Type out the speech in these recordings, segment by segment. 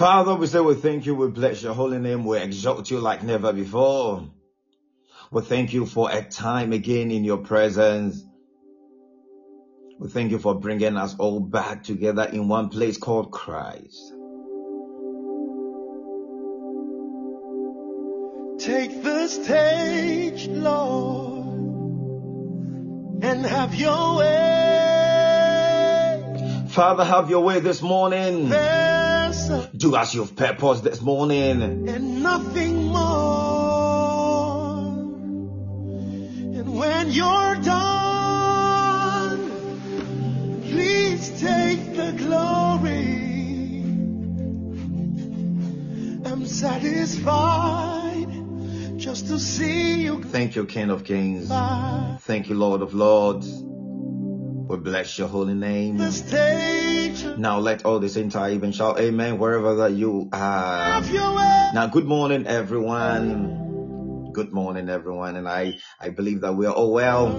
Father, we say we thank you, we bless your holy name, we exalt you like never before. We thank you for a time again in your presence. We thank you for bringing us all back together in one place called Christ. Take the stage, Lord, and have your way. Father, have your way this morning. There's Do as you've purposed this morning. and nothing more. And when you're done, please take the glory. I'm satisfied just to see you Thank you, King of Kings. Thank you, Lord of Lords. We bless your holy name. Now let all the saints even shout amen wherever that you are. Have your way. Now, good morning, everyone. Good morning, everyone. And I, I believe that we are all well.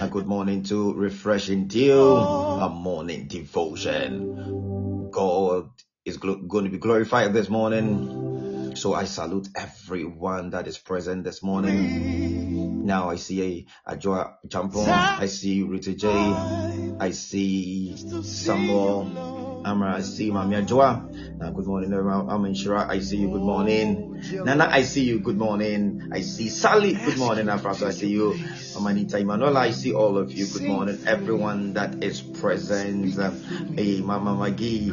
A good morning to Refreshing Dew, a morning devotion. God is glo- going to be glorified this morning. So I salute everyone that is present this morning. Now I see a, a Joy Champon. I see Rita J. I see Samuel. Amra, I see you, Mamia Joa. Uh, good morning, everyone. I'm Shira. I see you. Good morning. Nana, I see you. Good morning. I see Sally. Good morning, Afraso. I see you. Amanita Emanuela, I see all of you. Good morning, everyone that is present. Uh, Hey, Mama Maggie.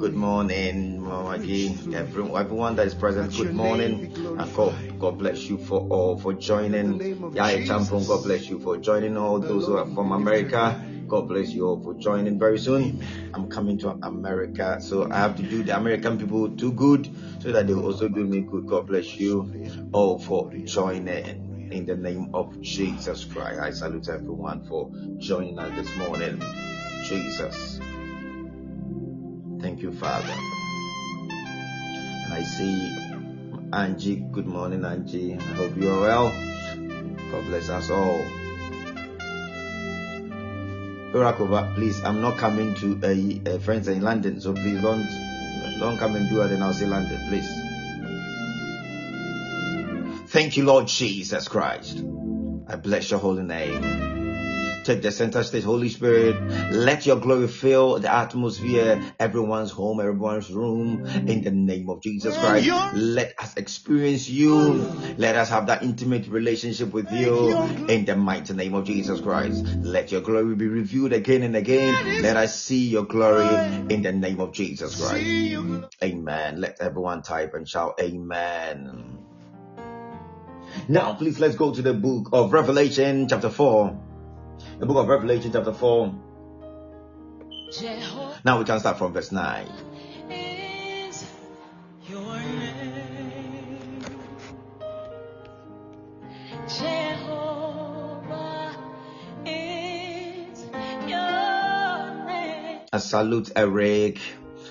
Good morning, Mama Maggie. Everyone, everyone that is present. Good morning. And God, God bless you for all for joining. Yaya Champon, God bless you for joining. All those who are from America. God bless you all for joining very soon. I'm coming to America, so I have to do the American people too good so that they also do me good. God bless you all for joining. In the name of Jesus Christ, I salute everyone for joining us this morning. Jesus. Thank you, Father. And I see Angie. Good morning, Angie. I hope you are well. God bless us all. Barakova, please, I'm not coming to a, friends in London, so please don't don't come and do it and I'll say London, please. Thank you, Lord Jesus Christ. I bless your holy name. Take the center stage, Holy Spirit. Let your glory fill the atmosphere, everyone's home, everyone's room, in the name of Jesus Christ. Let us experience you. Let us have that intimate relationship with you, in the mighty name of Jesus Christ. Let your glory be revealed again and again. Let us see your glory, in the name of Jesus Christ. Amen. Let everyone type and shout Amen. Now, please let's go to the book of Revelation, chapter 4. The book of Revelation, chapter 4. Now we can start from verse 9. is your name. Jehovah is your name. I salute Eric.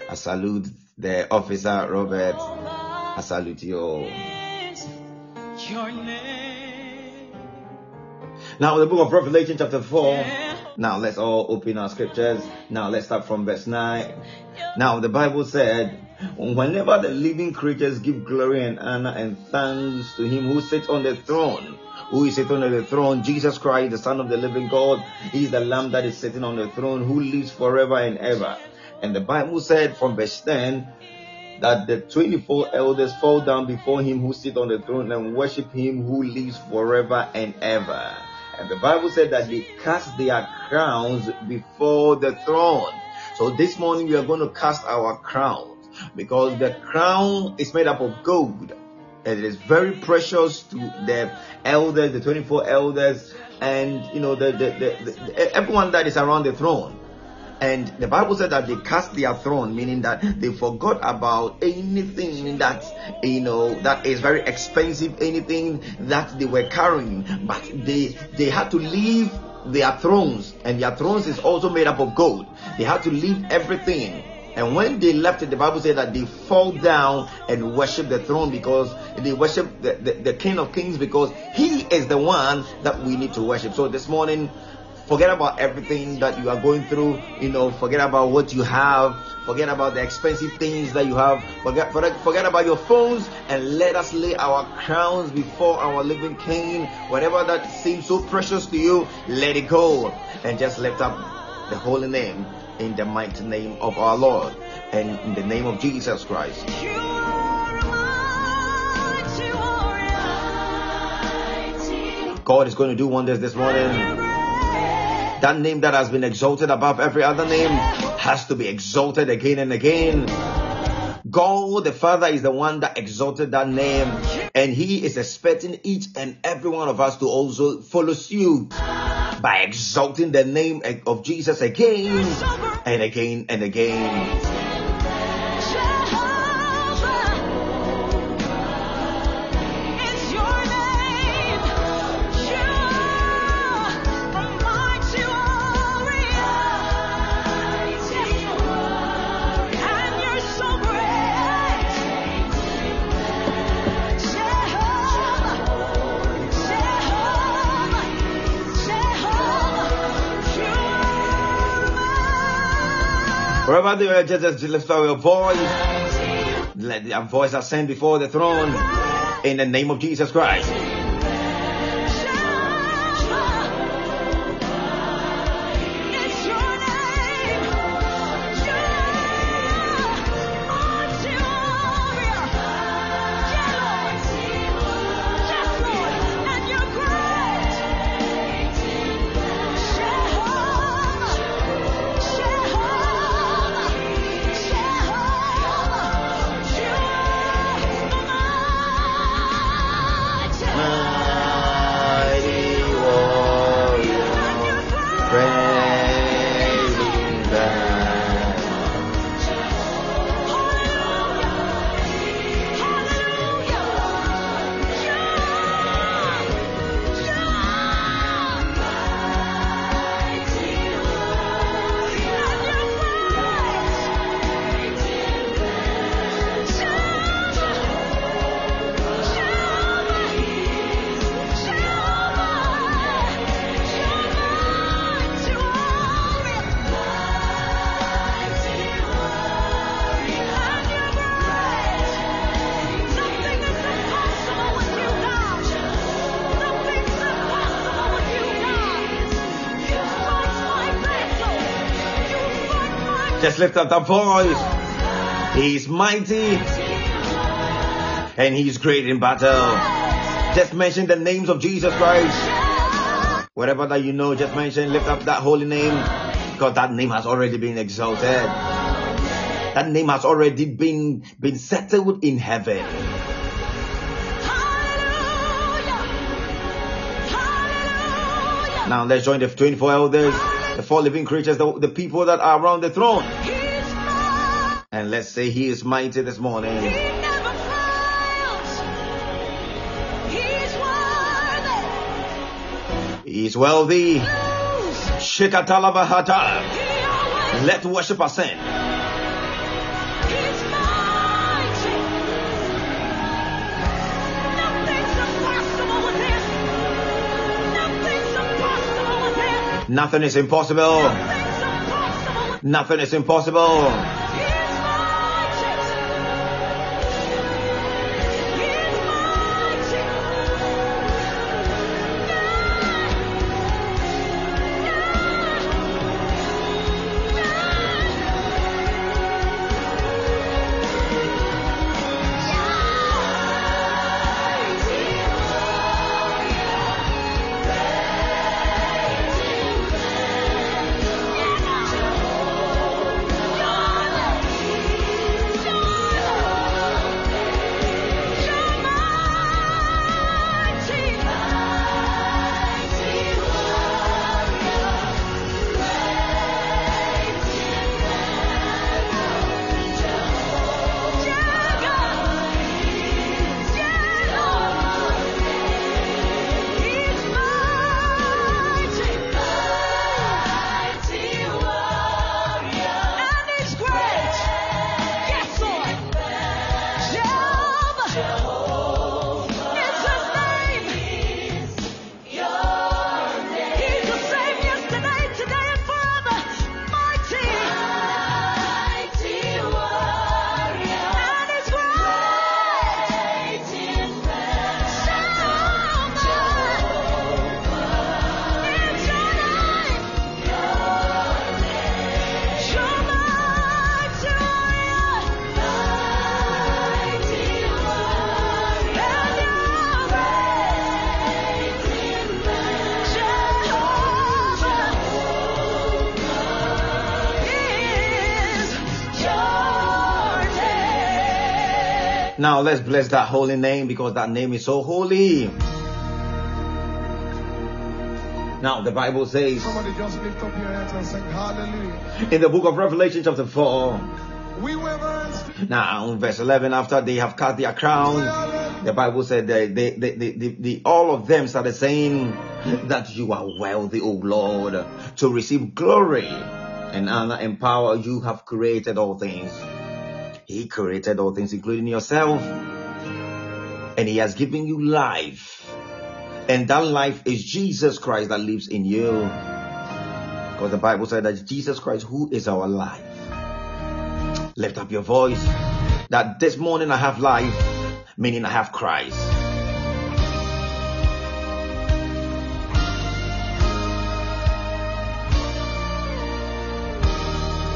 I salute the officer Robert. I salute you all. Is your name. Now, the book of Revelation, chapter 4. Now, let's all open our scriptures. Now, let's start from verse 9. Now, the Bible said, Whenever the living creatures give glory and honor and thanks to him who sits on the throne, who is sitting on the throne, Jesus Christ, the Son of the living God, he is the Lamb that is sitting on the throne, who lives forever and ever. And the Bible said from verse 10 that the 24 elders fall down before him who sit on the throne and worship him who lives forever and ever. And the Bible said that they cast their crowns before the throne. So this morning we are going to cast our crowns because the crown is made up of gold. And it is very precious to the elders, the 24 elders, and you know, the, the, the, the everyone that is around the throne. And the Bible said that they cast their throne, meaning that they forgot about anything that you know that is very expensive, anything that they were carrying, but they they had to leave their thrones, and their thrones is also made up of gold. They had to leave everything. And when they left it, the Bible said that they fall down and worship the throne because they worship the, the, the King of Kings because he is the one that we need to worship. So this morning, forget about everything that you are going through you know forget about what you have forget about the expensive things that you have forget forget, forget about your phones and let us lay our crowns before our living king. Whatever that seems so precious to you let it go. And just lift up the holy name in the mighty name of our lord and in the name of jesus christ. You are mighty warrior. god is going to do wonders this morning that name that has been exalted above every other name has to be exalted again and again. God the Father is the one that exalted that name, and He is expecting each and every one of us to also follow suit by exalting the name of Jesus again and again and again. Are, just, just lift up your voice. Let your voice ascend before the throne in the name of Jesus Christ. Lift up that voice. He's mighty and he's great in battle. Just mention the names of Jesus Christ. Whatever that you know, just mention, lift up that holy name because that name has already been exalted. That name has already been, been settled in heaven. Now let's join the 24 elders, the four living creatures, the, the people that are around the throne. And let's say he is mighty this He morning. never fails. He's wealthy. Lose. Shekatalabahata. He always Let worship ascend. Nothing is impossible. Nothing is impossible. Now let's bless that holy name because that name is so holy. Now the Bible says Somebody just lift up your hands and sing hallelujah. in the book of Revelation chapter 4, We now verse 11, after they have cut their crown, the Bible said they, they, they, they, they, they- all of them started saying that you are worthy, O Lord, to receive glory and honor and power. You have created all things. He created all things, including yourself. And He has given you life. And that life is Jesus Christ that lives in you. Because the Bible said that Jesus Christ, who is our life. Lift up your voice that this morning I have life, meaning I have Christ.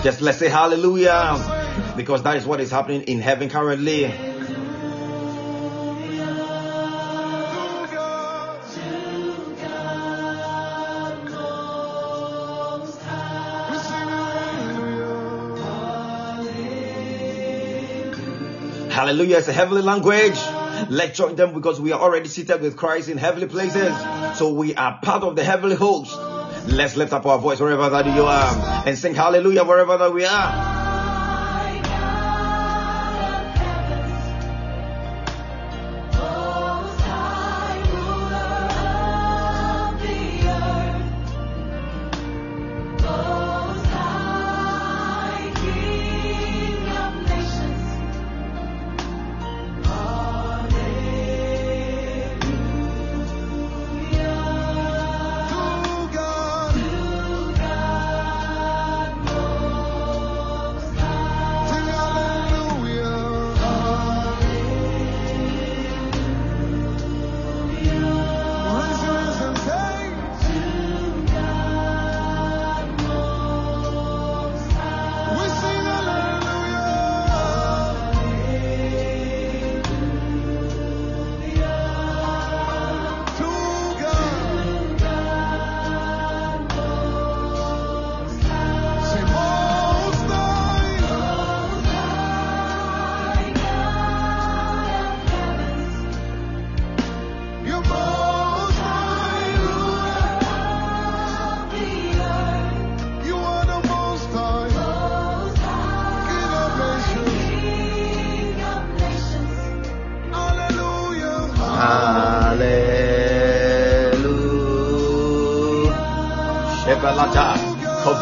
Just let's say hallelujah because that is what is happening in heaven currently. Hallelujah. Is a heavenly language. Let's join them because we are already seated with Christ in heavenly places. So we are part of the heavenly host. Let's lift up our voice wherever that you are and sing hallelujah wherever that we are.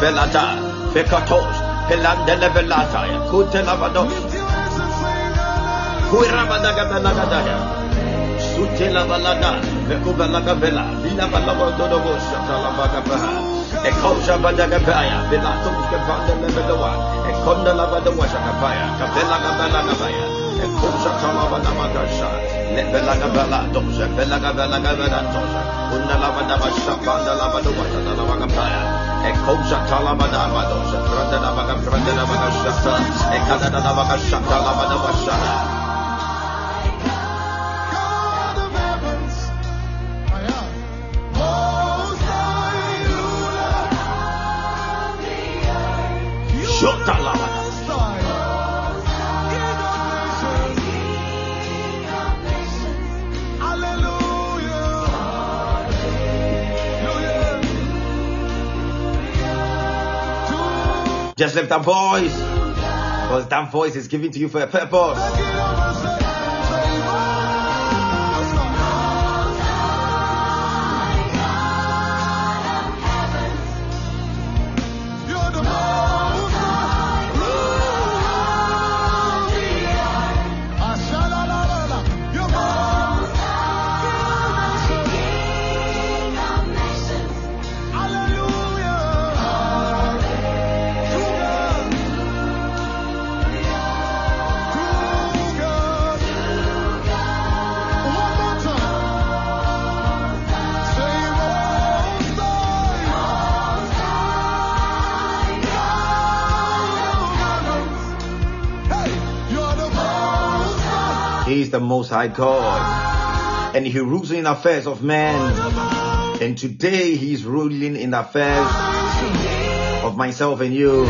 Kovelata, Fekatos, Pelandelevelata, Kutelavados, Lift your hands and sing hallelujah. Kuirabadagadalagadaya, Sutelavalada, Vekubalagavela, Vilavalavadodovo, Shatalabagabaha, Ekosha Badagabaya, Vilatos Gavandelevedoa, Ekonda Lavadoa Shakapaya, Kavela Gabalagabaya, Ekosha Talavanamakasha, Levelagabala, Dosha, Velagabela Gavela Tosha, Unda Lavadava Shapanda Lavadoa, Talavagapaya, Ekosha Talavadava Dosha, Pranda Lavaga, Pranda Lavaga Shata, Ekada Lavaga Shata Lavadava Shata. God of Just lift that voice. Because that voice is given to you for a purpose. High God. And he rules in affairs of men. And today he is ruling in affairs of myself and you.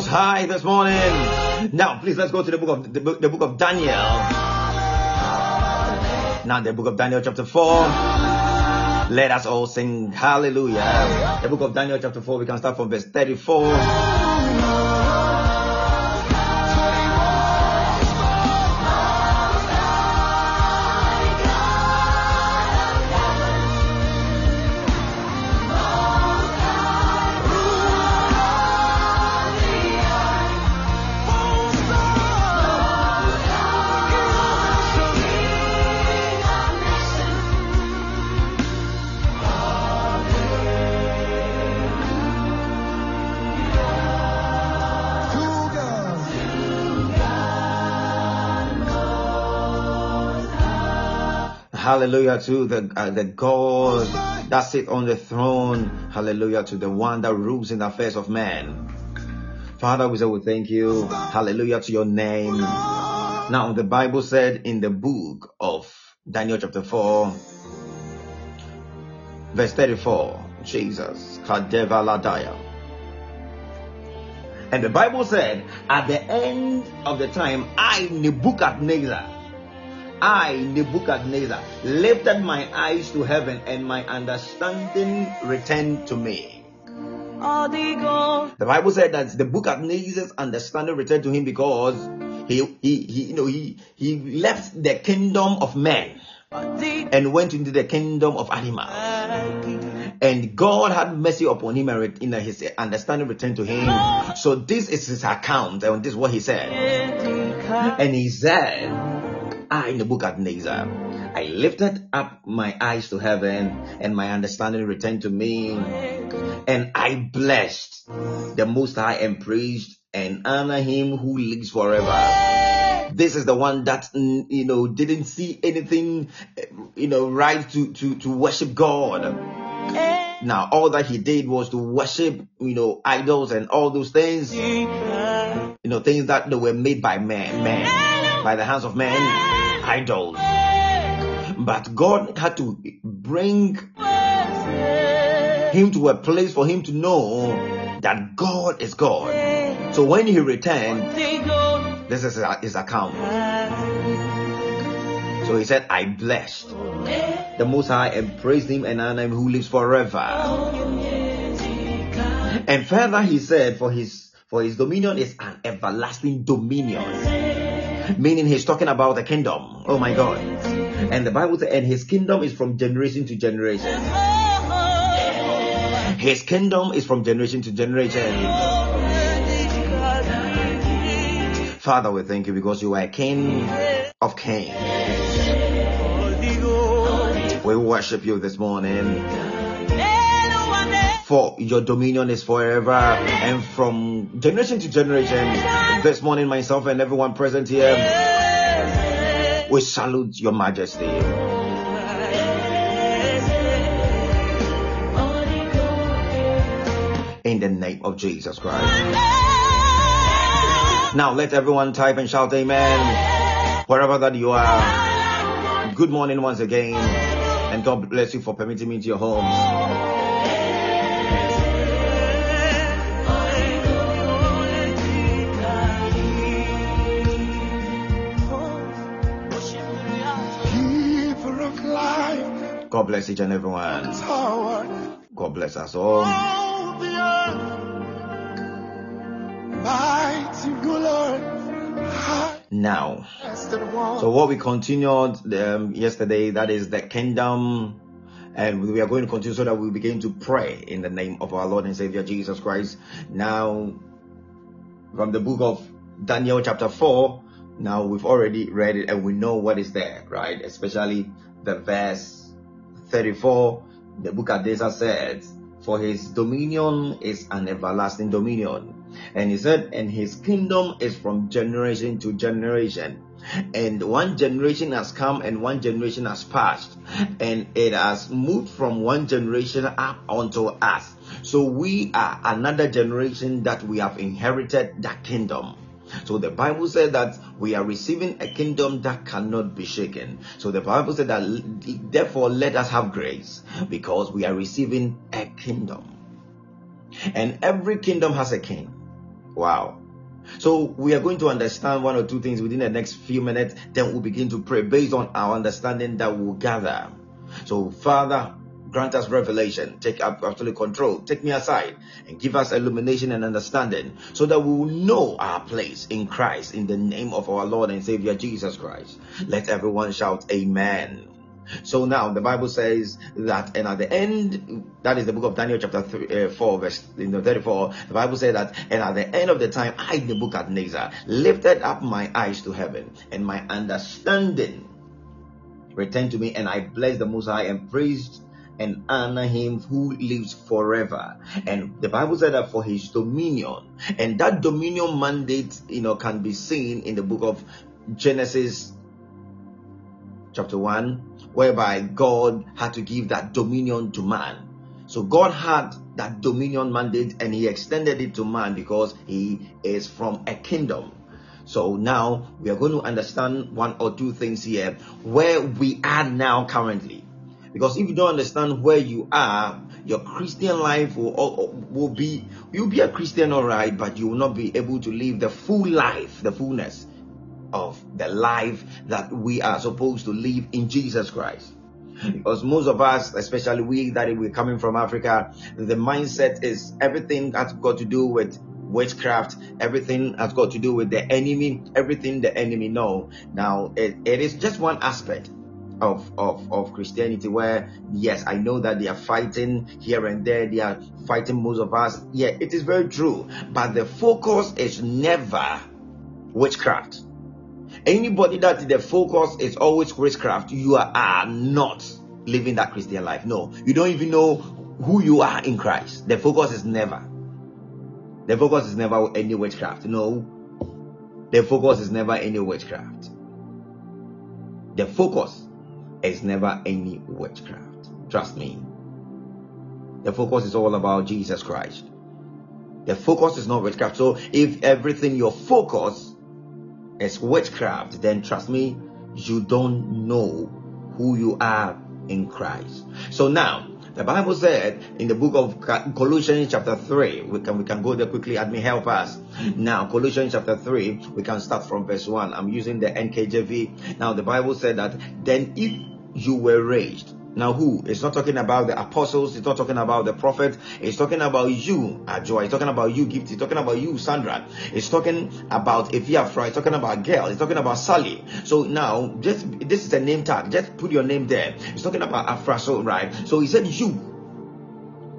Most high this morning. Now, please let's go to the book of the book, the book of Daniel. Now, the book of Daniel, chapter 4. Let us all sing hallelujah. The book of Daniel, chapter 4, we can start from verse 34. Hallelujah to the uh, the God that sit on the throne. Hallelujah to the one that rules in the affairs of man. Father, we say we thank you. Hallelujah to your name. Now the Bible said in the book of Daniel chapter 4, verse 34, Jesus, Kadevaladaya. And the Bible said, at the end of the time, I, Nebuchadnezzar, I, Nebuchadnezzar, lifted my eyes to heaven and my understanding returned to me. The Bible said that the book of Nebuchadnezzar's understanding returned to him because he, he, he, you know, he, he left the kingdom of men and went into the kingdom of animals. And God had mercy upon him and you know, his understanding returned to him. So this is his account and this is what he said. And he said, I, Nebuchadnezzar, I lifted up my eyes to heaven and my understanding returned to me. And I blessed the Most High and praised and honor him who lives forever. This is the one that, mm, you know, didn't see anything, you know, right to, to, to worship God. Now, all that he did was to worship, you know, idols and all those things, you know, things that were made by man, man, by the hands of men, idols. But God had to bring him to a place for him to know that God is God. So when he returned, this is his account. So he said, I blessed the Most High and praised him and honored him who lives forever. And further he said, for his for his dominion is an everlasting dominion. Meaning he's talking about the kingdom. Oh my God. And the Bible says, and his kingdom is from generation to generation. His kingdom is from generation to generation. Father, we thank you because you are king of kings. We worship you this morning. For your dominion is forever and from generation to generation. This morning, myself and everyone present here, we salute your majesty. In the name of Jesus Christ. Now let everyone type and shout amen. Wherever that you are. Good morning once again. And God bless you for permitting me into your homes. God bless each and everyone. God bless us all. Now, so what we continued um, yesterday, that is the kingdom. And we are going to continue so that we begin to pray in the name of our Lord and Savior Jesus Christ. Now, from the book of Daniel, chapter 4, now we've already read it and we know what is there, right? Especially the verse 34. The book of Desa says, For his dominion is an everlasting dominion. And he said, And his kingdom is from generation to generation. And one generation has come and one generation has passed. And it has moved from one generation up onto us. So we are another generation that we have inherited that kingdom. So the Bible said that we are receiving a kingdom that cannot be shaken. So the Bible said that therefore let us have grace because we are receiving a kingdom. And every kingdom has a king. Wow. So we are going to understand one or two things within the next few minutes. Then we'll begin to pray based on our understanding that we'll gather. So, Father, grant us revelation. Take up absolute control. Take me aside and give us illumination and understanding so that we will know our place in Christ in the name of our Lord and Savior Jesus Christ. Let everyone shout Amen. So now the Bible says that, and at the end, that is the book of Daniel, chapter three, uh, 4, verse you know, 34. The Bible says that, and at the end of the time, I, the book at Nebuchadnezzar, lifted up my eyes to heaven, and my understanding returned to me, and I blessed the Most High and praised and honor him who lives forever. And the Bible said that for his dominion, and that dominion mandate, you know, can be seen in the book of Genesis, chapter 1 whereby God had to give that dominion to man. So God had that dominion mandate and he extended it to man because he is from a kingdom. So now we are going to understand one or two things here where we are now currently. Because if you don't understand where you are, your Christian life will, will be you'll be a Christian all right, but you will not be able to live the full life, the fullness of the life that we are supposed to live in Jesus Christ. Because most of us, especially we that we're coming from Africa, the mindset is everything that's got to do with witchcraft, everything has got to do with the enemy, everything the enemy know. Now it, it is just one aspect of, of, of Christianity where yes, I know that they are fighting here and there, they are fighting most of us. Yeah, it is very true. But the focus is never witchcraft Anybody that the focus is always witchcraft, you are, are not living that Christian life. No, you don't even know who you are in Christ. The focus is never. The focus is never any witchcraft. No, the focus is never any witchcraft. The focus is never any witchcraft. Trust me. The focus is all about Jesus Christ. The focus is not witchcraft. So if everything your focus is witchcraft, then trust me, you don't know who you are in Christ. So now, the Bible said in the book of Colossians chapter 3, we can we can go there quickly, let me help us. Now, Colossians chapter 3, we can start from verse 1. I'm using the NKJV. Now, the Bible said that then if you were raised now, who? It's not talking about the apostles. It's not talking about the prophet. It's talking about you, Ajoa. It's talking about you, Gift. It's talking about you, Sandra. It's talking about Efiafra. It's talking about Girl. It's talking about Sally. So now, just this is a name tag. Just put your name there. It's talking about Afraso, right? So he said you.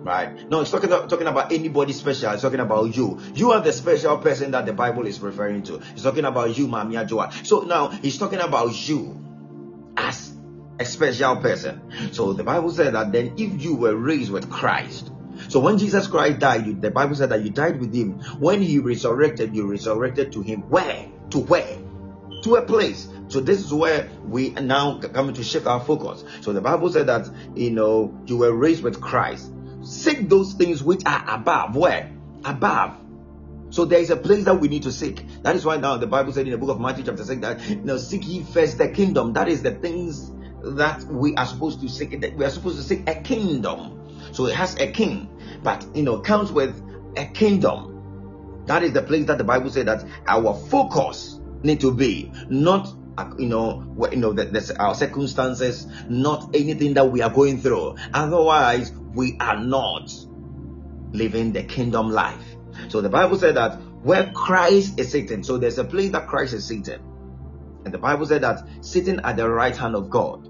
Right? No, it's talking talking about anybody special. It's talking about you. You are the special person that the Bible is referring to. It's talking about you, Mamia Joa. So now he's talking about you as a special person. So the Bible said that then if you were raised with Christ, so when Jesus Christ died, the Bible said that you died with him. When he resurrected, you resurrected to him. Where? To where? To a place. So this is where we are now coming to shift our focus. So the Bible said that you know you were raised with Christ. Seek those things which are above. Where? Above. So there is a place that we need to seek. That is why now the Bible said in the book of Matthew chapter 6 that you know seek ye first the kingdom. That is the things that we are supposed to seek that we are supposed to seek a kingdom. So it has a king but you know comes with a kingdom. That is the place that the bible said that our focus need to be not you know you know our circumstances not anything that we are going through. Otherwise we are not living the kingdom life. So the bible said that where christ is sitting so there's a place that christ is sitting. And the bible said that sitting at the right hand of god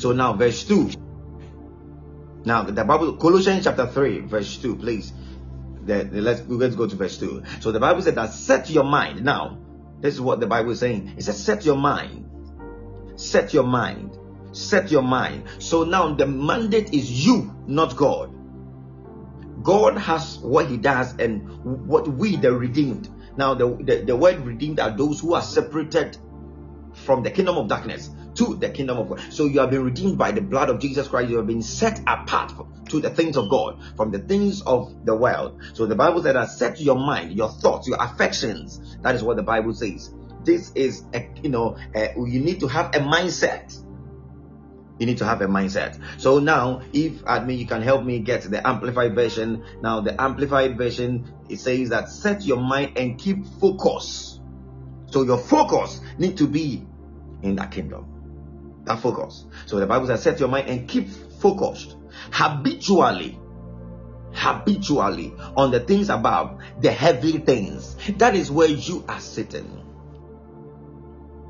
so now, verse 2. Now, the Bible, Colossians chapter 3, verse 2, please. The, the, let's, let's go to verse 2. So the Bible said that set your mind. Now, this is what the Bible is saying. It says, set your mind. Set your mind. Set your mind. So now the mandate is you, not God. God has what he does and what we, the redeemed. Now, the, the, the word redeemed are those who are separated from the kingdom of darkness to the kingdom of God. So you have been redeemed by the blood of Jesus Christ. You have been set apart to the things of God from the things of the world. So the Bible said set your mind, your thoughts, your affections. That is what the Bible says. This is a, you know, a, you need to have a mindset. You need to have a mindset. So now, if admin, you can help me get the amplified version. Now, the amplified version it says that set your mind and keep focus. So your focus need to be in that kingdom. That focus. So the Bible says, set your mind and keep focused habitually habitually on the things above, the heavy things. That is where you are sitting.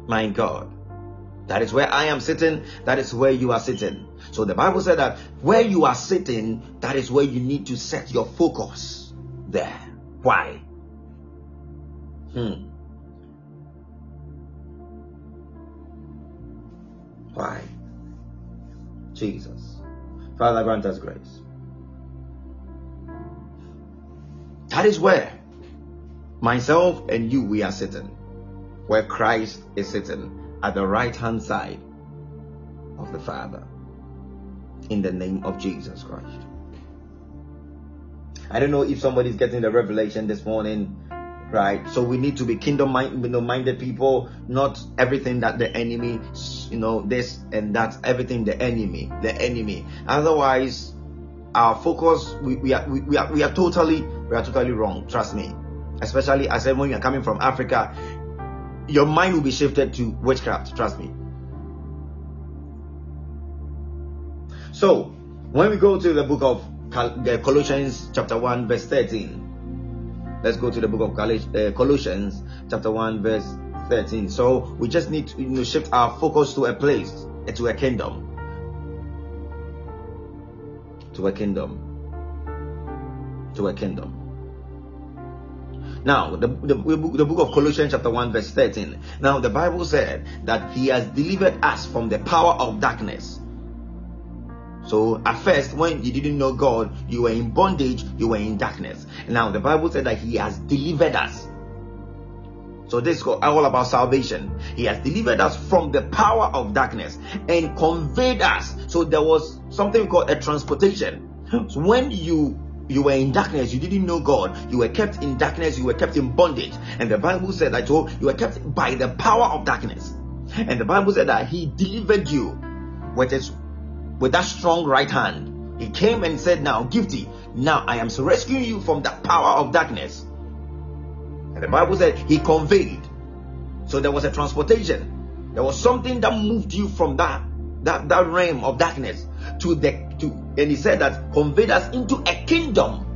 My God. That is where I am sitting. That is where you are sitting. So the Bible said that where you are sitting, that is where you need to set your focus. There. Why? Hmm. Why? Jesus. Father, grant us grace. That is where myself and you we are sitting, where Christ is sitting at the right hand side of the Father in the name of Jesus Christ. I don't know if somebody's getting the revelation this morning, right? So we need to be kingdom minded people, not everything that the enemy, you know, this and that, everything the enemy, the enemy. Otherwise, our focus, we, we, are, we, we, are, we are totally, we are totally wrong. Trust me. Especially, said, when you're coming from Africa, your mind will be shifted to witchcraft. Trust me. So, when we go to the book of Colossians chapter 1 verse 13. Let's go to the book of uh, Colossians chapter 1 verse 13. So we just need to you know, shift our focus to a place, to a kingdom. To a kingdom. To a kingdom. Now, the, the, the book of Colossians, chapter 1, verse 13. Now, the Bible said that He has delivered us from the power of darkness so at first, when you didn't know God, you were in bondage, you were in darkness. Now the Bible said that He has delivered us. So this is all about salvation. He has delivered us from the power of darkness and conveyed us. So there was something called a transportation. So when you you were in darkness, you didn't know God, you were kept in darkness, you were kept in bondage. And the Bible said that you were kept by the power of darkness. And the Bible said that He delivered you, which is with that strong right hand. He came and said, Now, Gifty, now I am rescuing you from the power of darkness. And the Bible said he conveyed. So there was a transportation. There was something that moved you from that that, that realm of darkness to the to and he said that conveyed us into a kingdom.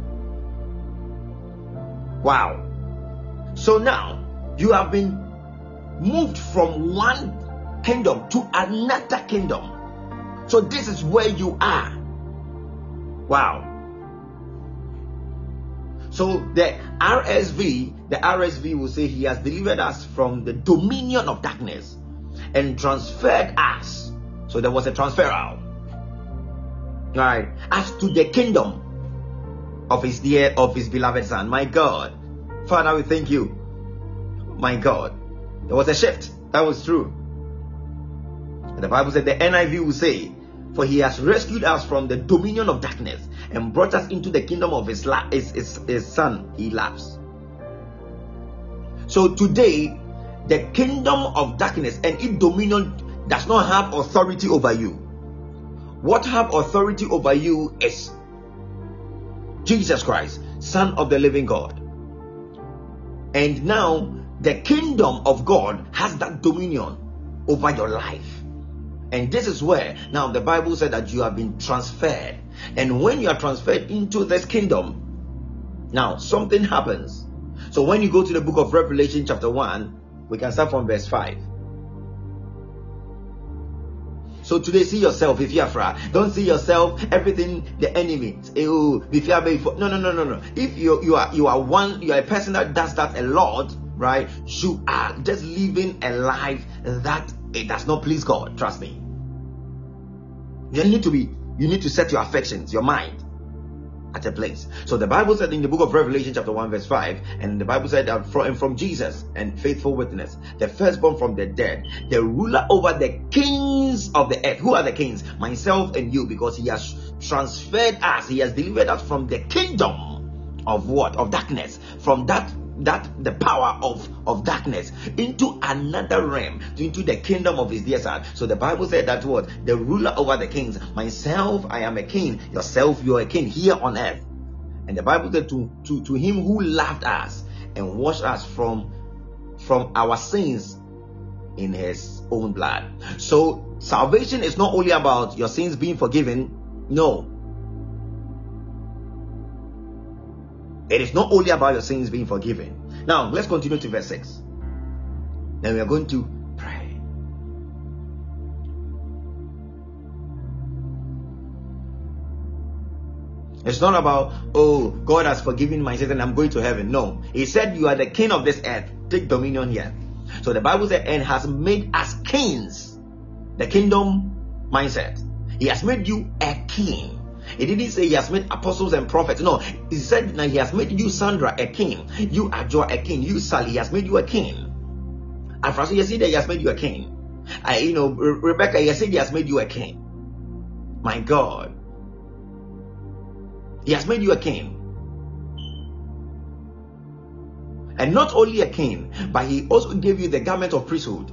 Wow. So now you have been moved from one kingdom to another kingdom. So this is where you are. Wow. So the RSV, the RSV will say he has delivered us from the dominion of darkness and transferred us. So there was a transfer out. Right. As to the kingdom of his dear, of his beloved son. My God. Father, we thank you. My God. There was a shift. That was true. The Bible said the NIV will say, For he has rescued us from the dominion of darkness and brought us into the kingdom of his, la- his, his, his son he. So today, the kingdom of darkness and its dominion does not have authority over you. What have authority over you is Jesus Christ, Son of the living God. And now the kingdom of God has that dominion over your life. And this is where now the Bible said that you have been transferred. And when you are transferred into this kingdom, now something happens. So when you go to the book of Revelation, chapter 1, we can start from verse 5. So today, see yourself if you're afraid. Don't see yourself everything the enemy. Oh, if you're no, no, no, no, no. If you you are you are one, you are a person that does that a lot, right? You are just living a life that it does not please God. Trust me. You need to be, you need to set your affections, your mind at a place. So the Bible said in the book of Revelation, chapter 1, verse 5, and the Bible said that from, from Jesus and faithful witness, the firstborn from the dead, the ruler over the kings of the earth. Who are the kings? Myself and you, because he has transferred us, he has delivered us from the kingdom of what? Of darkness, from that that the power of of darkness into another realm into the kingdom of his dear son. So the bible said that what? The ruler over the kings. Myself i am a king. Yourself you are a king here on earth. And the bible said to to, to him who loved us and washed us from from our sins in his own blood. So salvation is not only about your sins being forgiven. No It is not only about your sins being forgiven. Now, let's continue to verse 6. Then we are going to pray. It's not about, oh, God has forgiven my sins and I'm going to heaven. No. He said, You are the king of this earth. Take dominion here. So the Bible said, and has made us kings. The kingdom mindset. He has made you a king. He didn't say he has made apostles and prophets. No, he said now he has made you Sandra a king, you Ajo a king, you Sally, he has made you a king. And Francis, you see that he has made you a king. I, you know, Re- Rebecca, he said he has made you a king. My God, he has made you a king. And not only a king, but he also gave you the garment of priesthood.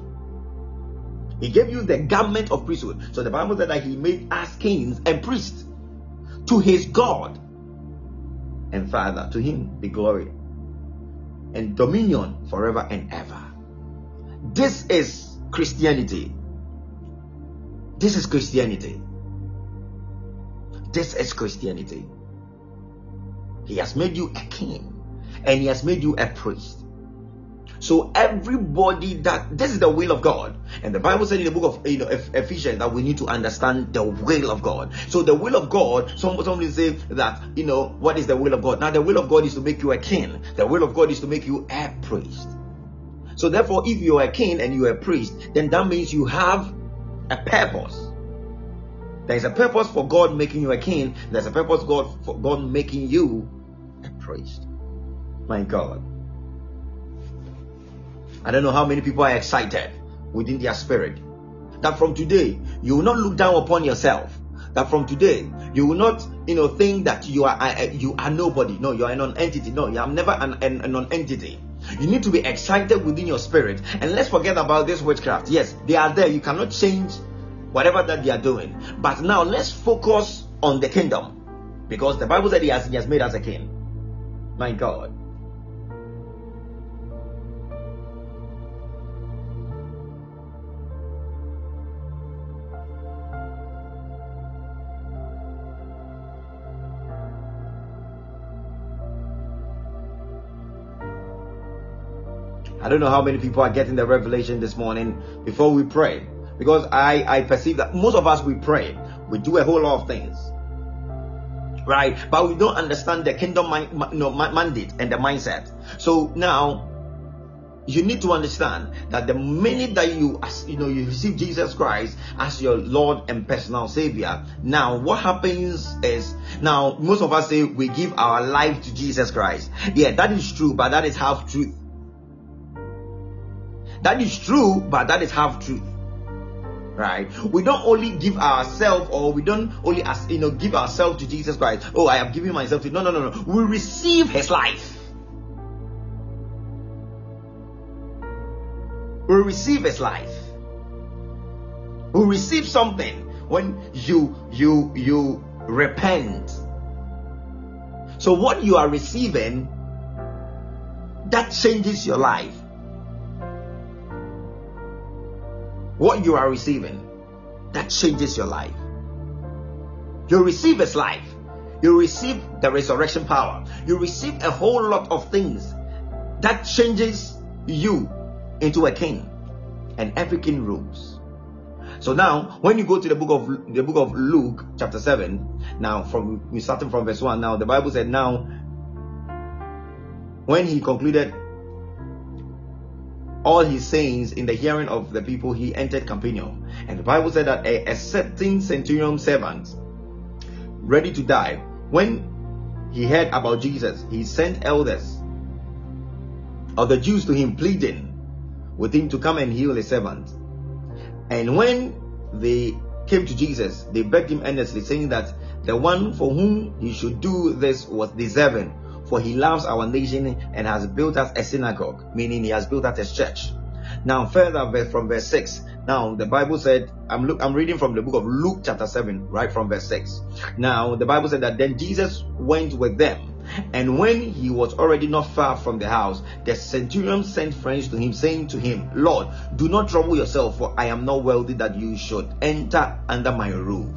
He gave you the garment of priesthood. So the Bible said that he made us kings and priests to his God and Father. To him be glory and dominion forever and ever. This is Christianity. This is Christianity. This is Christianity. He has made you a king and he has made you a priest. So everybody that this is the will of God, and the Bible said in the book of you know Ephesians that we need to understand the will of God. So the will of God, some somebody say that you know what is the will of God. Now the will of God is to make you a king. The will of God is to make you a priest. So therefore, if you are a king and you are a priest, then that means you have a purpose. There is a purpose for God making you a king. There's a purpose God for God making you a priest. My God. I don't know how many people are excited within their spirit that from today you will not look down upon yourself. That from today you will not, you know, think that you are you are nobody. No, you are a non-entity. No, you are never an, an, a non-entity. You need to be excited within your spirit. And let's forget about this witchcraft. Yes, they are there. You cannot change whatever that they are doing. But now let's focus on the kingdom. Because the Bible said he has, he has made us a king. My God. Don't know how many people are getting the revelation this morning before we pray. Because I, I perceive that most of us we pray, we do a whole lot of things, right? But we don't understand the kingdom mind, know, mandate and the mindset. So now you need to understand that the minute that you you know you receive Jesus Christ as your Lord and personal Savior, now what happens is now most of us say we give our life to Jesus Christ. Yeah, that is true, but that is half truth. That is true, but that is half truth. Right? We don't only give ourselves, or we don't only as you know give ourselves to Jesus Christ. Oh, I am giving myself to no, no, no, no. We receive His life. We receive His life. We receive something when you you you repent. So what you are receiving that changes your life. What you are receiving that changes your life. You receive His life, you receive the resurrection power, you receive a whole lot of things that changes you into a king, and every king rules. So now, when you go to the book of the book of Luke, chapter seven, now from we starting from verse one. Now the Bible said, now when he concluded all his sayings in the hearing of the people, he entered Capernaum. And the Bible said that a, a certain centurion servant, ready to die, when he heard about Jesus, he sent elders of the Jews to him, pleading with him to come and heal his servant. And when they came to Jesus, they begged him earnestly, saying that the one for whom he should do this was deserving for he loves our nation and has built us a synagogue, meaning he has built us a church. Now, further from verse 6. Now, the Bible said, I'm look, I'm reading from the book of Luke, chapter 7, right from verse 6. Now, the Bible said that then Jesus went with them. And when he was already not far from the house, the centurion sent friends to him, saying to him, Lord, do not trouble yourself, for I am not wealthy that you should enter under my roof.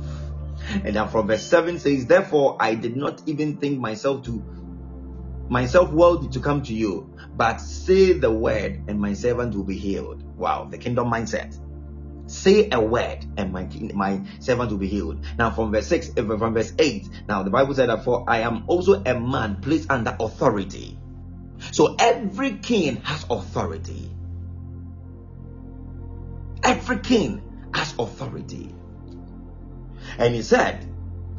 And then from verse 7 says, Therefore I did not even think myself to myself worthy to come to you, but say the word, and my servant will be healed. Wow, the kingdom mindset. Say a word, and my my servant will be healed. Now, from verse six, uh, from verse eight. Now, the Bible said that for I am also a man placed under authority. So every king has authority. Every king has authority. And he said,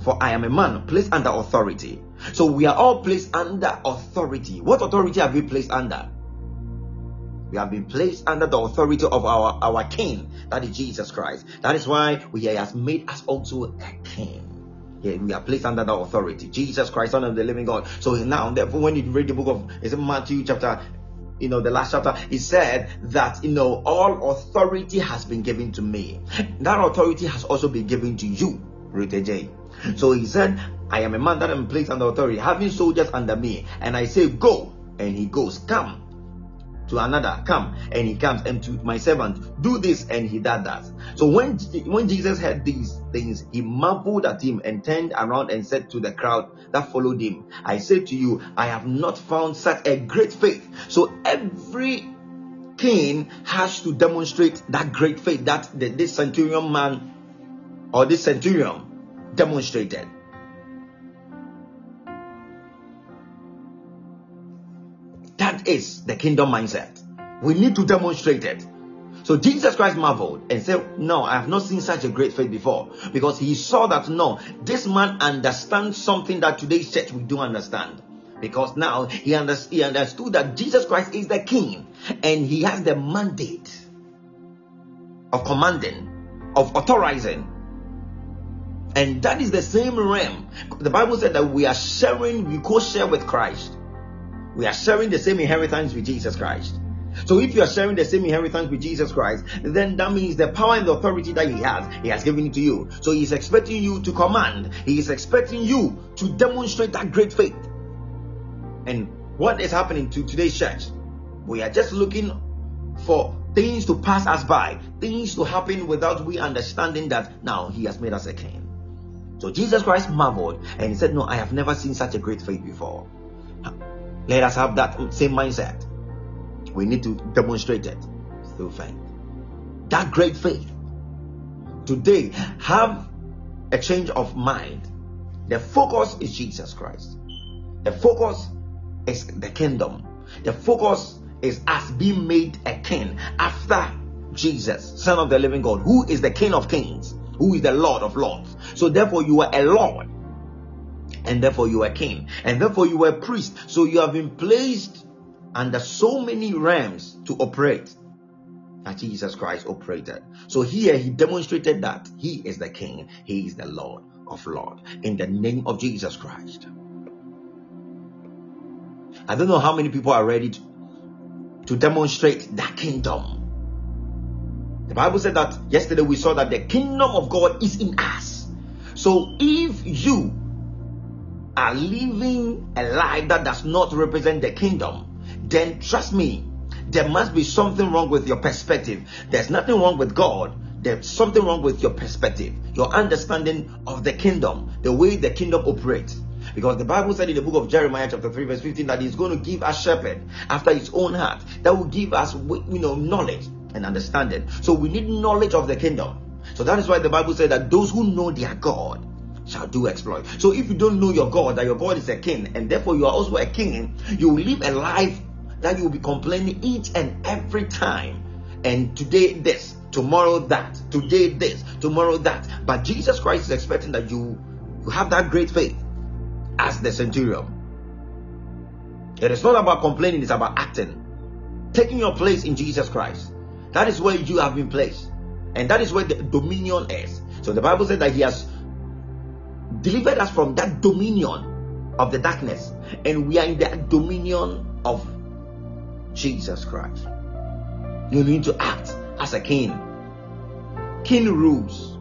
For I am a man placed under authority. So we are all placed under authority. What authority have we placed under? We have been placed under the authority of our, our king, that is Jesus Christ. That is why we, he has made us also a king. Yeah, we are placed under the authority. Jesus Christ, Son of the living God. So now, therefore, when you read the book of is it Matthew chapter, you know, the last chapter, he said that you know all authority has been given to me. That authority has also been given to you, Rita J. Mm. So he said, I am a man that am placed under authority, having soldiers under me, and I say, Go, and he goes, Come to another, come, and he comes, and to my servant, do this, and he does that. So when when Jesus heard these things, he marveled at him and turned around and said to the crowd that followed him, I say to you, I have not found such a great faith. So every king has to demonstrate that great faith that the, this centurion man or this centurion demonstrated. That is the kingdom mindset. We need to demonstrate it. So Jesus Christ marveled and said, No, I have not seen such a great faith before. Because he saw that no, this man understands something that today's church we don't understand. Because now he, under- he understood that Jesus Christ is the king and he has the mandate of commanding, of authorizing. And that is the same realm. The Bible said that we are sharing, we co share with Christ. We are sharing the same inheritance with Jesus Christ. So if you are sharing the same inheritance with Jesus Christ, then that means the power and the authority that he has, he has given it to you. So he is expecting you to command. He is expecting you to demonstrate that great faith. And what is happening to today's church? We are just looking for things to pass us by, things to happen without we understanding that now he has made us a king. So Jesus Christ marveled and he said, No, I have never seen such a great faith before. Let us have that same mindset. We need to demonstrate it through faith. That great faith. Today, have a change of mind. The focus is Jesus Christ. The focus is the kingdom. The focus is us being made a king after Jesus, Son of the living God, who is the King of kings, who is the Lord of lords. So, therefore, you are a Lord and therefore you are king, and therefore you are a priest. So you have been placed under so many realms to operate that Jesus Christ operated. So here he demonstrated that he is the king, he is the Lord of Lord in the name of Jesus Christ. I don't know how many people are ready to demonstrate that kingdom. The Bible said that yesterday we saw that the kingdom of God is in us. So if you are living a life that does not represent the kingdom, then trust me, there must be something wrong with your perspective. There's nothing wrong with God. There's something wrong with your perspective, your understanding of the kingdom, the way the kingdom operates. Because the Bible said in the book of Jeremiah, chapter 3, verse 15, that He's going to give us shepherd after His own heart that will give us, you know, knowledge and understanding. So we need knowledge of the kingdom. So that is why the Bible said that those who know their God shall do exploit. So if you don't know your God, that your God is a king, and therefore you are also a king, you will live a life that you will be complaining each and every time. And today this, tomorrow that, today this, tomorrow that. But Jesus Christ is expecting that you, you have that great faith as the centurion. It is not about complaining, it's about acting. Taking your place in Jesus Christ. That is where you have been placed. And that is where the dominion is. So the Bible says that He has delivered us from that dominion of the darkness, and we are in the dominion of Jesus Christ. You need to act as a king. King rules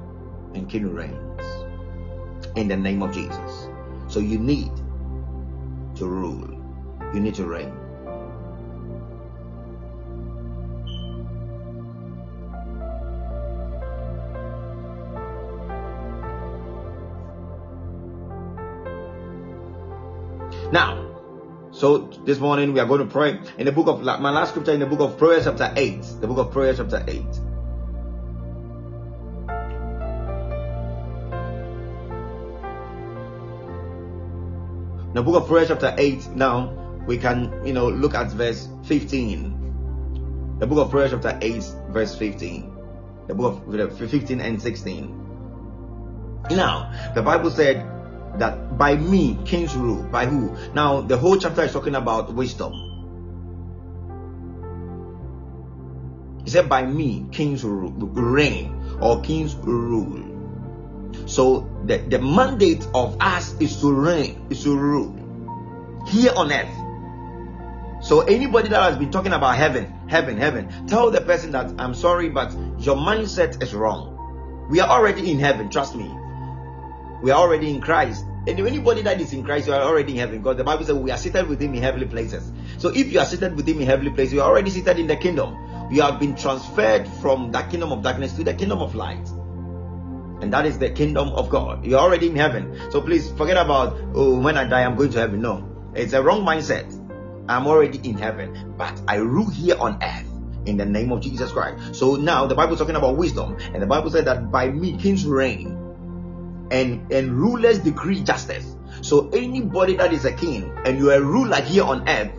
and king reigns in the name of Jesus. So you need to rule, you need to reign. Now, so this morning we are going to pray in the book of my last scripture in the book of Proverbs chapter 8. The book of Proverbs chapter 8. The book of Proverbs chapter 8. Now we can you know look at verse 15. The book of Proverbs chapter 8, verse 15. The book of 15 and 16. Now, the Bible said that by me kings rule by who? Now the whole chapter is talking about wisdom. He said by me kings rule, reign or kings rule. So the, the mandate of us is to reign is to rule here on earth. So anybody that has been talking about heaven heaven heaven tell the person that i'm sorry but your mindset is wrong. We are already in heaven trust me we are already in Christ. And anybody that is in Christ, you are already in heaven. Because the Bible says we are seated with him in heavenly places. So if you are seated with him in heavenly places, you are already seated in the kingdom. You have been transferred from that kingdom of darkness to the kingdom of light. And that is the kingdom of God. You're already in heaven. So please forget about, oh, when I die, I'm going to heaven. No, it's a wrong mindset. I'm already in heaven, but I rule here on earth in the name of Jesus Christ. So now the Bible is talking about wisdom, and the Bible said that by me kings reign and and rulers decree justice. So anybody that is a king and you are a ruler here on earth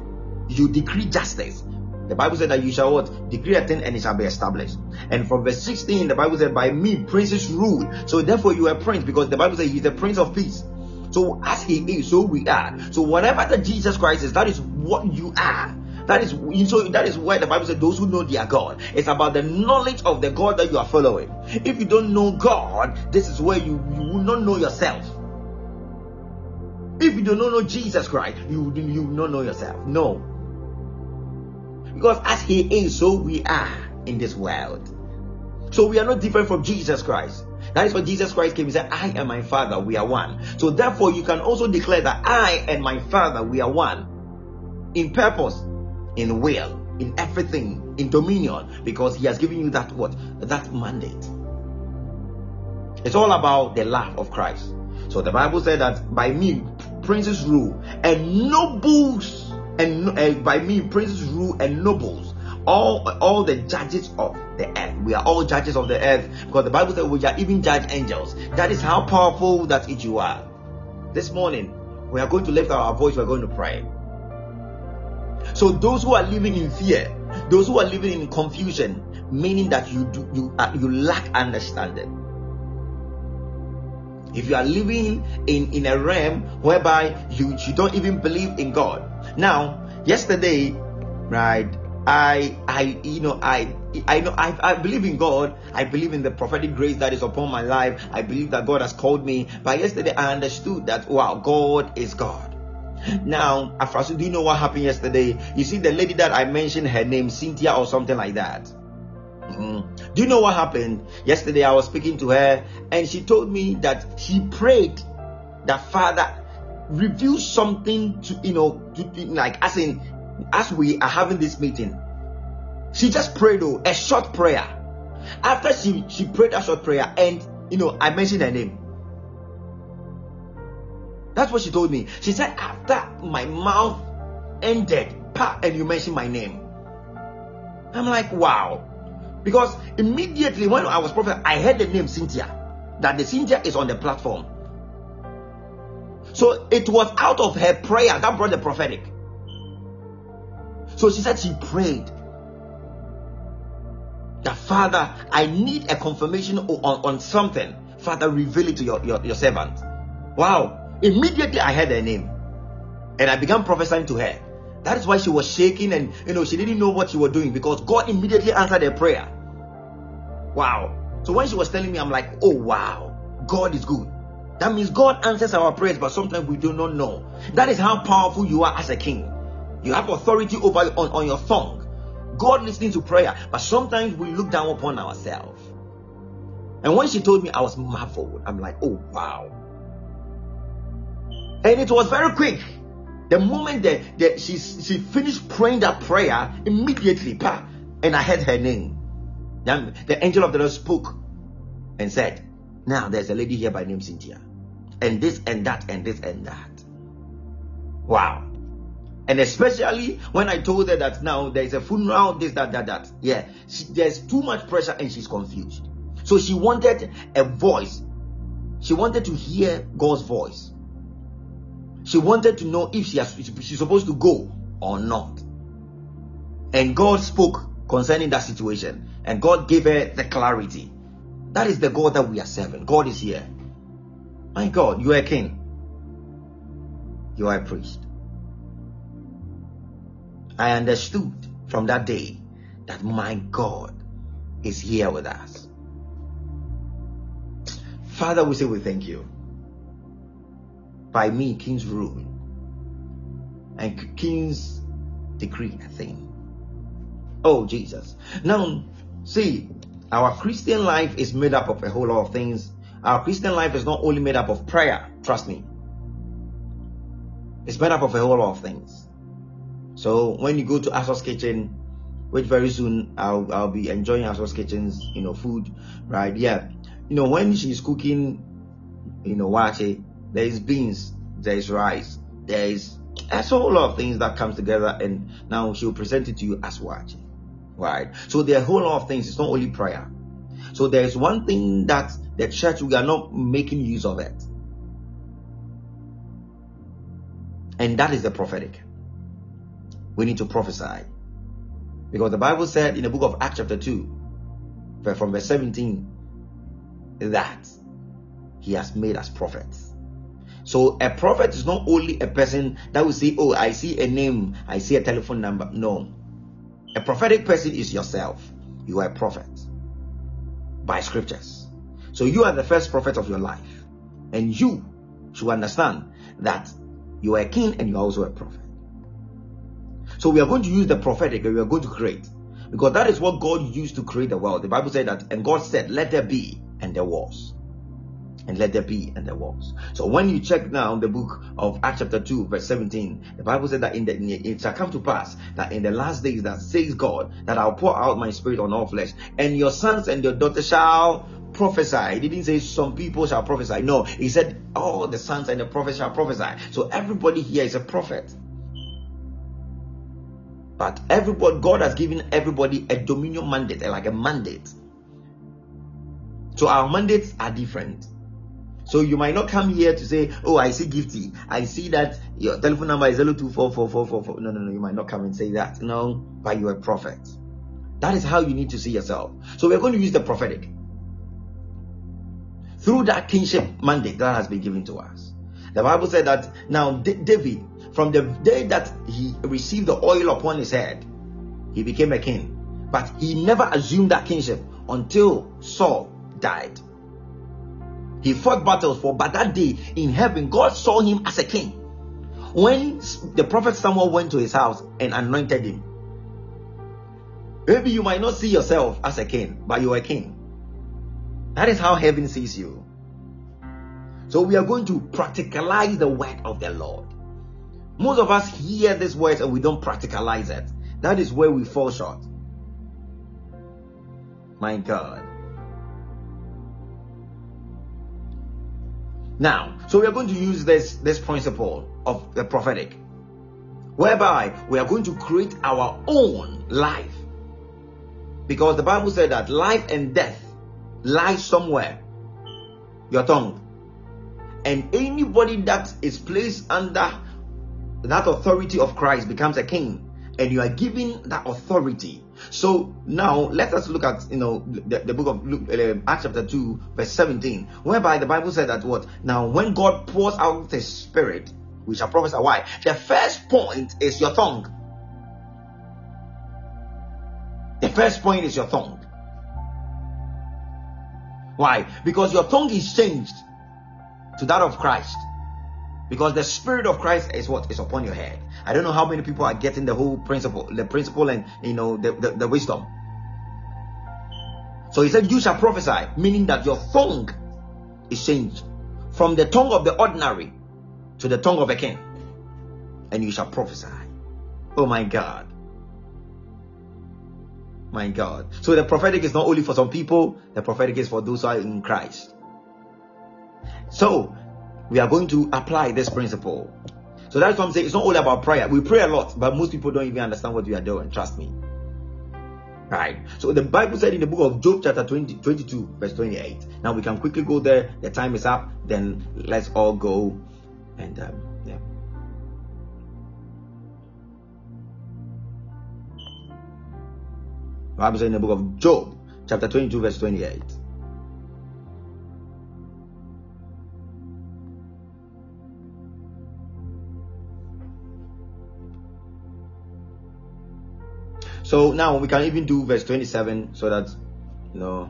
you decree justice. The bible said that you shall what? Decree a thing and it shall be established. And from verse 16 the bible said by me princes rule. So therefore you are prince because the bible says he's the prince of peace. So as he is so we are. So whatever that jesus christ is that is what you are that is so that is why the Bible says those who know their God. It's about the knowledge of the God that you are following. If you don't know God, this is where you, you will not know yourself. If you do not know Jesus Christ, you, you will not know yourself. No. Because as He is, so we are in this world. So we are not different from Jesus Christ. That is what Jesus Christ came. He said, I and my Father, we are one. So therefore, you can also declare that I and my Father, we are one. In purpose, in will, in everything, in dominion, because He has given you that what? That mandate. It's all about the love of Christ. So the Bible said that by me princes rule and nobles, and uh, by me princes rule and nobles, all all the judges of the earth. We are all judges of the earth because the Bible said we are even judge angels. That is how powerful that it you are. This morning we are going to lift our voice. We are going to pray. So those who are living in fear, those who are living in confusion, meaning that you do you you lack understanding. If you are living in in a realm whereby you you don't even believe in God. Now, yesterday, right? I I you know I I know I, I believe in God. I believe in the prophetic grace that is upon my life. I believe that God has called me. But yesterday I understood that wow, God is God. Now, Afrasu, do you know what happened yesterday? You see, the lady that I mentioned, her name Cynthia or something like that. Mm-hmm. Do you know what happened? Yesterday, I was speaking to her, and she told me that she prayed that Father reveal something to you know, to, like as in as we are having this meeting. She just prayed though a short prayer. After she she prayed a short prayer, and you know, I mentioned her name. That's what she told me. She said, after my mouth ended, pa, and you mentioned my name. I'm like, wow. Because immediately when I was prophet, I heard the name Cynthia. That the Cynthia is on the platform. So it was out of her prayer that brought the prophetic. So she said she prayed. That Father, I need a confirmation on, on something. Father, reveal it to your, your, your servant. Wow. Immediately I heard her name and I began prophesying to her. That is why she was shaking and you know she didn't know what she was doing because God immediately answered her prayer. Wow. So when she was telling me, I'm like, oh wow, God is good. That means God answers our prayers, but sometimes we do not know. That is how powerful you are as a king. You have authority over on, on your tongue. God listening to prayer, but sometimes we look down upon ourselves. And when she told me, I was marveled. I'm like, oh wow. And it was very quick. The moment that, that she, she finished praying that prayer, immediately, and I heard her name. The angel of the Lord spoke and said, Now there's a lady here by name Cynthia, and this and that, and this and that. Wow. And especially when I told her that now there's a funeral, this, that, that, that. Yeah, she, there's too much pressure and she's confused. So she wanted a voice. She wanted to hear God's voice. She wanted to know if she has, she's supposed to go or not. And God spoke concerning that situation. And God gave her the clarity. That is the God that we are serving. God is here. My God, you are a king. You are a priest. I understood from that day that my God is here with us. Father, we say we thank you. By me, kings rule. And kings decree a thing. Oh, Jesus. Now, see, our Christian life is made up of a whole lot of things. Our Christian life is not only made up of prayer, trust me. It's made up of a whole lot of things. So when you go to Asos Kitchen, which very soon I'll I'll be enjoying Asos Kitchen's you know food, right? Yeah, you know when she's cooking, you know waakye, there is beans, there is rice, there is a whole lot of things that comes together, and now she'll present it to you as waakye, right? So there are a whole lot of things. It's not only prayer. So there is one thing that the church we are not making use of it, and that is the prophetic we need to prophesy. Because the Bible said in the book of Acts, chapter 2, from verse 17, that he has made us prophets. So a prophet is not only a person that will say, Oh, I see a name, I see a telephone number. No. A prophetic person is yourself. You are a prophet by scriptures. So you are the first prophet of your life. And you should understand that you are a king and you are also a prophet. So we are going to use the prophetic and we are going to create. Because that is what God used to create the world. The Bible said that, and God said, Let there be, and there was. And let there be, and there was. So when you check now the book of Acts chapter 2, verse 17, the Bible said that in the it shall come to pass that in the last days that says God, that I'll pour out my spirit on all flesh, and your sons and your daughters shall prophesy. He didn't say some people shall prophesy. No, he said all the sons and the prophets shall prophesy. So everybody here is a prophet. But everybody, God has given everybody a dominion mandate, like a mandate. So our mandates are different. So you might not come here to say, "Oh, I see gifty. I see that your telephone number is zero two four four four four four. No, no, no. You might not come and say that. No, but you're a prophet. That is how you need to see yourself. So we're going to use the prophetic through that kingship mandate that has been given to us. The Bible said that now David from the day that he received the oil upon his head, he became a king. But he never assumed that kingship until Saul died. He fought battles for, but that day in heaven, God saw him as a king. When the prophet Samuel went to his house and anointed him, maybe you might not see yourself as a king, but you're a king. That is how heaven sees you. So we are going to practicalize the word of the Lord. Most of us hear these words and we don't practicalize it. That is where we fall short. My God. Now, so we are going to use this this principle of the prophetic, whereby we are going to create our own life. Because the Bible said that life and death lie somewhere. Your tongue. And anybody that is placed under that authority of Christ becomes a king and you are given that authority. So now let us look at you know the, the book of Luke, uh, Acts chapter 2 verse 17 whereby the Bible said that what? Now when God pours out his spirit we shall prophesy. Why? The first point is your tongue. The first point is your tongue. Why? Because your tongue is changed to that of Christ. Because the spirit of Christ is what is upon your head. I don't know how many people are getting the whole principle, the principle and you know the, the, the wisdom. So he said, You shall prophesy, meaning that your tongue is changed from the tongue of the ordinary to the tongue of a king, and you shall prophesy. Oh my God. My God. So the prophetic is not only for some people, the prophetic is for those who are in Christ. So we are going to apply this principle. So that's what I'm saying. It's not all about prayer. We pray a lot, but most people don't even understand what we are doing. Trust me. Right. So the Bible said in the book of Job, chapter 20, 22, verse 28. Now we can quickly go there. The time is up. Then let's all go and um, yeah. The Bible said in the book of Job, chapter 22, verse 28. So now we can even do verse 27 so that you know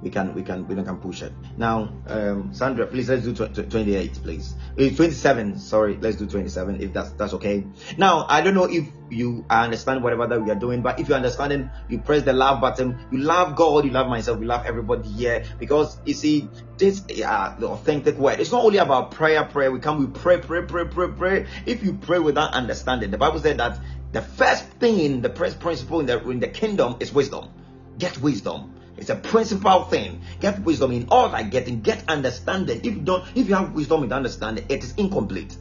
we can we can we can push it. Now, um, Sandra, please let's do tw- 28, please. Uh, 27, sorry, let's do 27 if that's that's okay. Now, I don't know if you understand whatever that we are doing, but if you understand it, you press the love button. You love God, you love myself, you love everybody here because you see this uh, the authentic word. It's not only about prayer, prayer. We come, we pray, pray, pray, pray, pray. If you pray without understanding, the Bible said that the first thing, the first principle in the in the kingdom is wisdom. Get wisdom. It's a principal thing. Get wisdom in all that getting. Get understanding. If you don't, if you have wisdom with understanding, it is incomplete.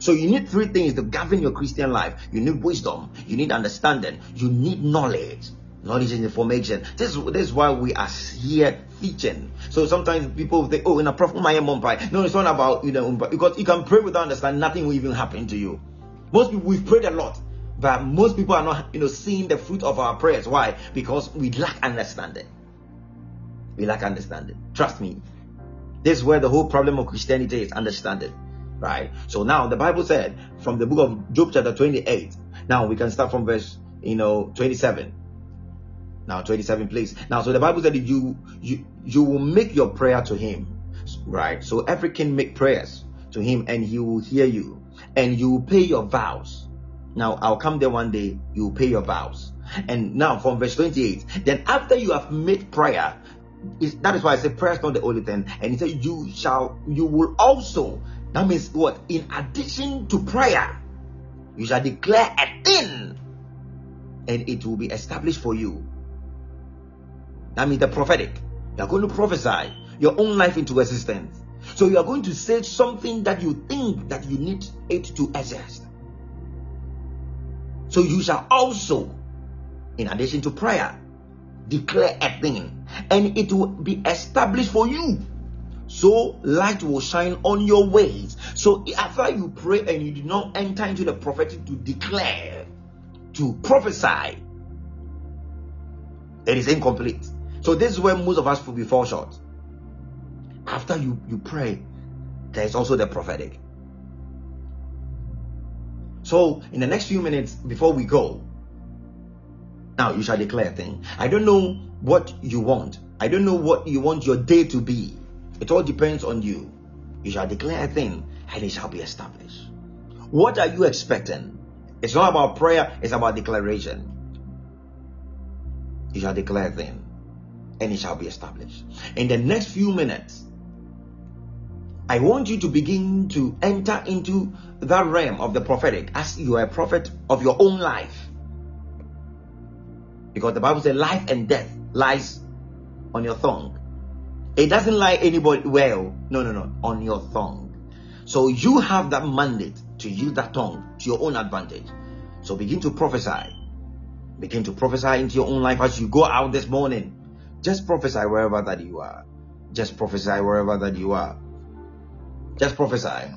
So you need three things to govern your Christian life. You need wisdom. You need understanding. You need knowledge. Knowledge and information. This is this is why we are here teaching. So sometimes people think, oh, in a prophet my mom No, it's not about you know because you can pray without understanding, nothing will even happen to you. Most people we've prayed a lot, but most people are not you know seeing the fruit of our prayers. Why? Because we lack understanding. We lack understanding. Trust me. This is where the whole problem of Christianity is understanding. Right? So now the Bible said from the book of Job chapter 28. Now we can start from verse, you know, 27. Now 27, please. Now, so the Bible said you you you will make your prayer to him. Right? So every king make prayers to him and he will hear you. And you will pay your vows. Now I'll come there one day, you will pay your vows. And now from verse 28, then after you have made prayer, is that is why I say prayer is not the only thing. And he said, You shall, you will also. That means what? In addition to prayer, you shall declare a thing, and it will be established for you. That means the prophetic. You are going to prophesy your own life into existence. So you are going to say something that you think that you need it to exist. So you shall also, in addition to prayer, declare a thing and it will be established for you. So light will shine on your ways. So after you pray and you do not enter into the prophetic to declare to prophesy it is incomplete. So this is where most of us will be fall short. After you you pray there is also the prophetic. So in the next few minutes before we go now you shall declare a thing. I don't know what you want. I don't know what you want your day to be. It all depends on you. You shall declare a thing and it shall be established. What are you expecting? It's not about prayer, it's about declaration. You shall declare a thing and it shall be established. In the next few minutes, I want you to begin to enter into that realm of the prophetic as you are a prophet of your own life. Because the Bible says life and death lies on your tongue. It doesn't lie anybody well. No, no, no. On your tongue. So you have that mandate to use that tongue to your own advantage. So begin to prophesy. Begin to prophesy into your own life as you go out this morning. Just prophesy wherever that you are. Just prophesy wherever that you are. Just prophesy.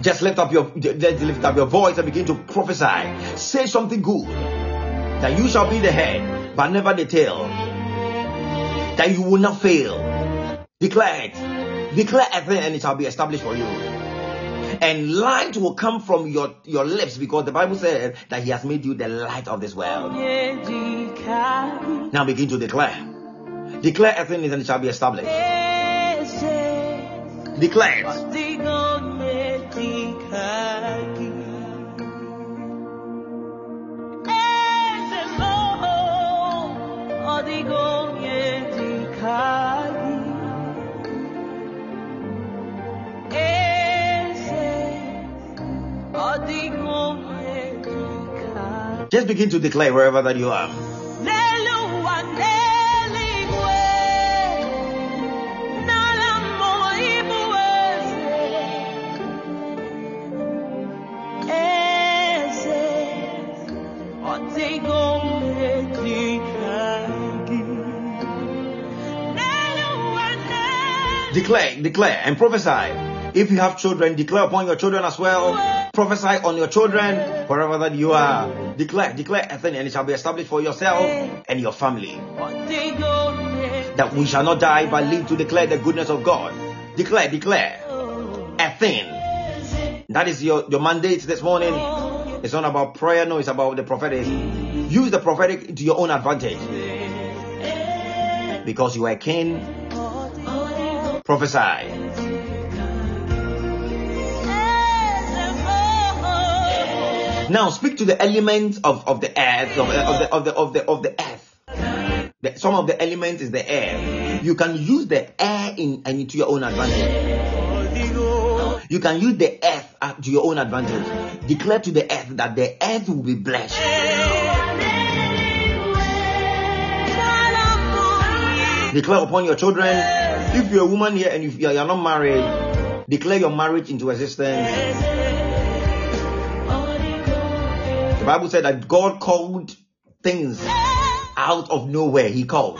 Just lift up your just lift up your voice and begin to prophesy. Say something good. That you shall be the head, but never the tail. That you will not fail. Declare it. Declare a thing and it shall be established for you. And light will come from your, your lips because the Bible says that He has made you the light of this world. Now begin to declare. Declare a thing and it shall be established. Declare it. Just begin to declare wherever that you are. Declare, declare, and prophesy. If you have children, declare upon your children as well. Prophesy on your children wherever that you are. Declare, declare a thing, and it shall be established for yourself and your family. That we shall not die but live to declare the goodness of God. Declare, declare a thing. That is your, your mandate this morning. It's not about prayer, no, it's about the prophetic. Use the prophetic to your own advantage. Because you are a king, prophesy. Now speak to the elements of, of the earth, of, the of the of the of the earth. The- some of the elements is the air. You can use the air in and into your own advantage. You can use the earth uh, to your own advantage. Declare to the earth that the earth will be blessed. Declare upon your children. If you're a woman here and you're you're not married, declare your marriage into existence. The Bible said that God called things out of nowhere. He called.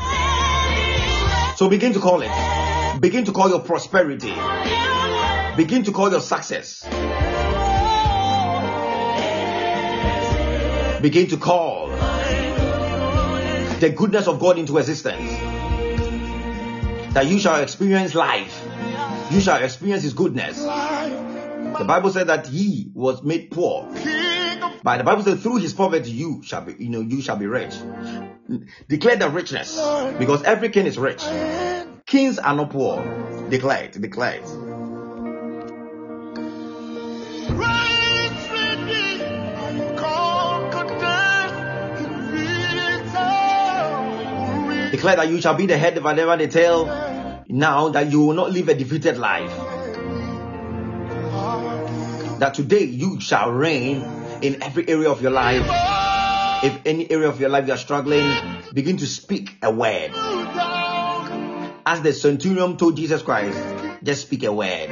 So begin to call it. Begin to call your prosperity. Begin to call your success. Begin to call the goodness of God into existence. That you shall experience life. You shall experience His goodness. The Bible said that He was made poor. But the Bible says through His poverty you shall be, you know, you shall be rich. Declare the richness because every king is rich. Kings are not poor. Declare it. Declare it. Declare that you shall be the head and never the tail. Now that you will not live a defeated life. That today you shall reign in every area of your life. If any area of your life you are struggling, begin to speak a word. As the centurion told Jesus Christ, just speak a word.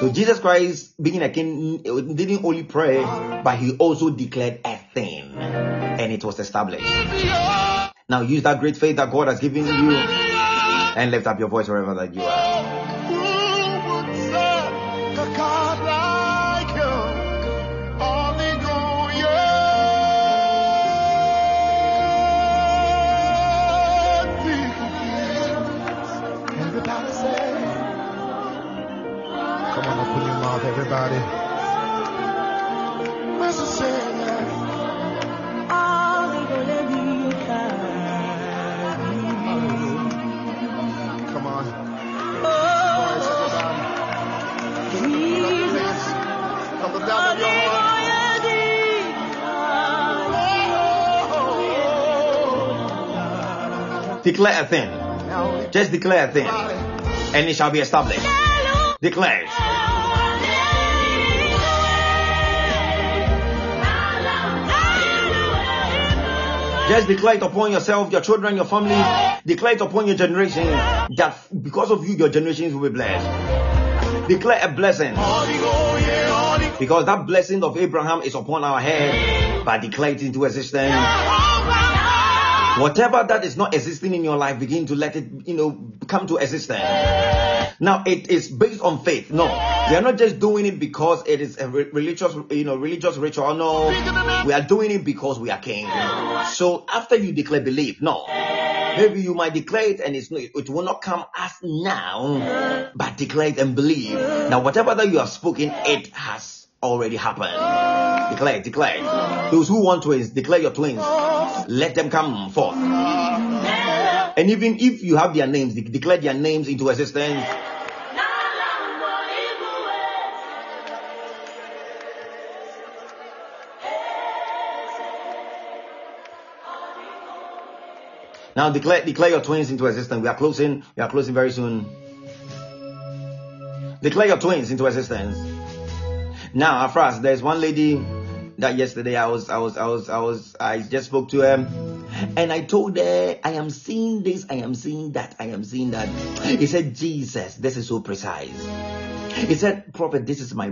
So Jesus Christ, being a king, didn't only pray, but he also declared a thing, and it was established. Now use that great faith that God has given you, and lift up your voice wherever that you are. Everybody Declare a thing. Just declare a thing, and it shall be established. Declare. Just declare it upon yourself, your children, your family. Declare it upon your generation that because of you, your generations will be blessed. Declare a blessing because that blessing of Abraham is upon our head, but declare it into existence. Whatever that is not existing in your life, begin to let it, you know, come to existence. Now it is based on faith. No, we are not just doing it because it is a re- religious, you know, religious ritual. No, we are doing it because we are king. So after you declare belief, no, maybe you might declare it and it's it will not come as now, but declare it and believe. Now whatever that you have spoken, it has already happened. Declare, declare. Those who want twins, declare your twins let them come forth. And even if you have their names, declare their names into existence. Now declare declare your twins into existence. We are closing. We are closing very soon. Declare your twins into existence. Now, Afras, there's one lady that yesterday I was I was I was I was I just spoke to him and I told her I am seeing this, I am seeing that, I am seeing that. He said, Jesus, this is so precise. He said, Prophet, this is my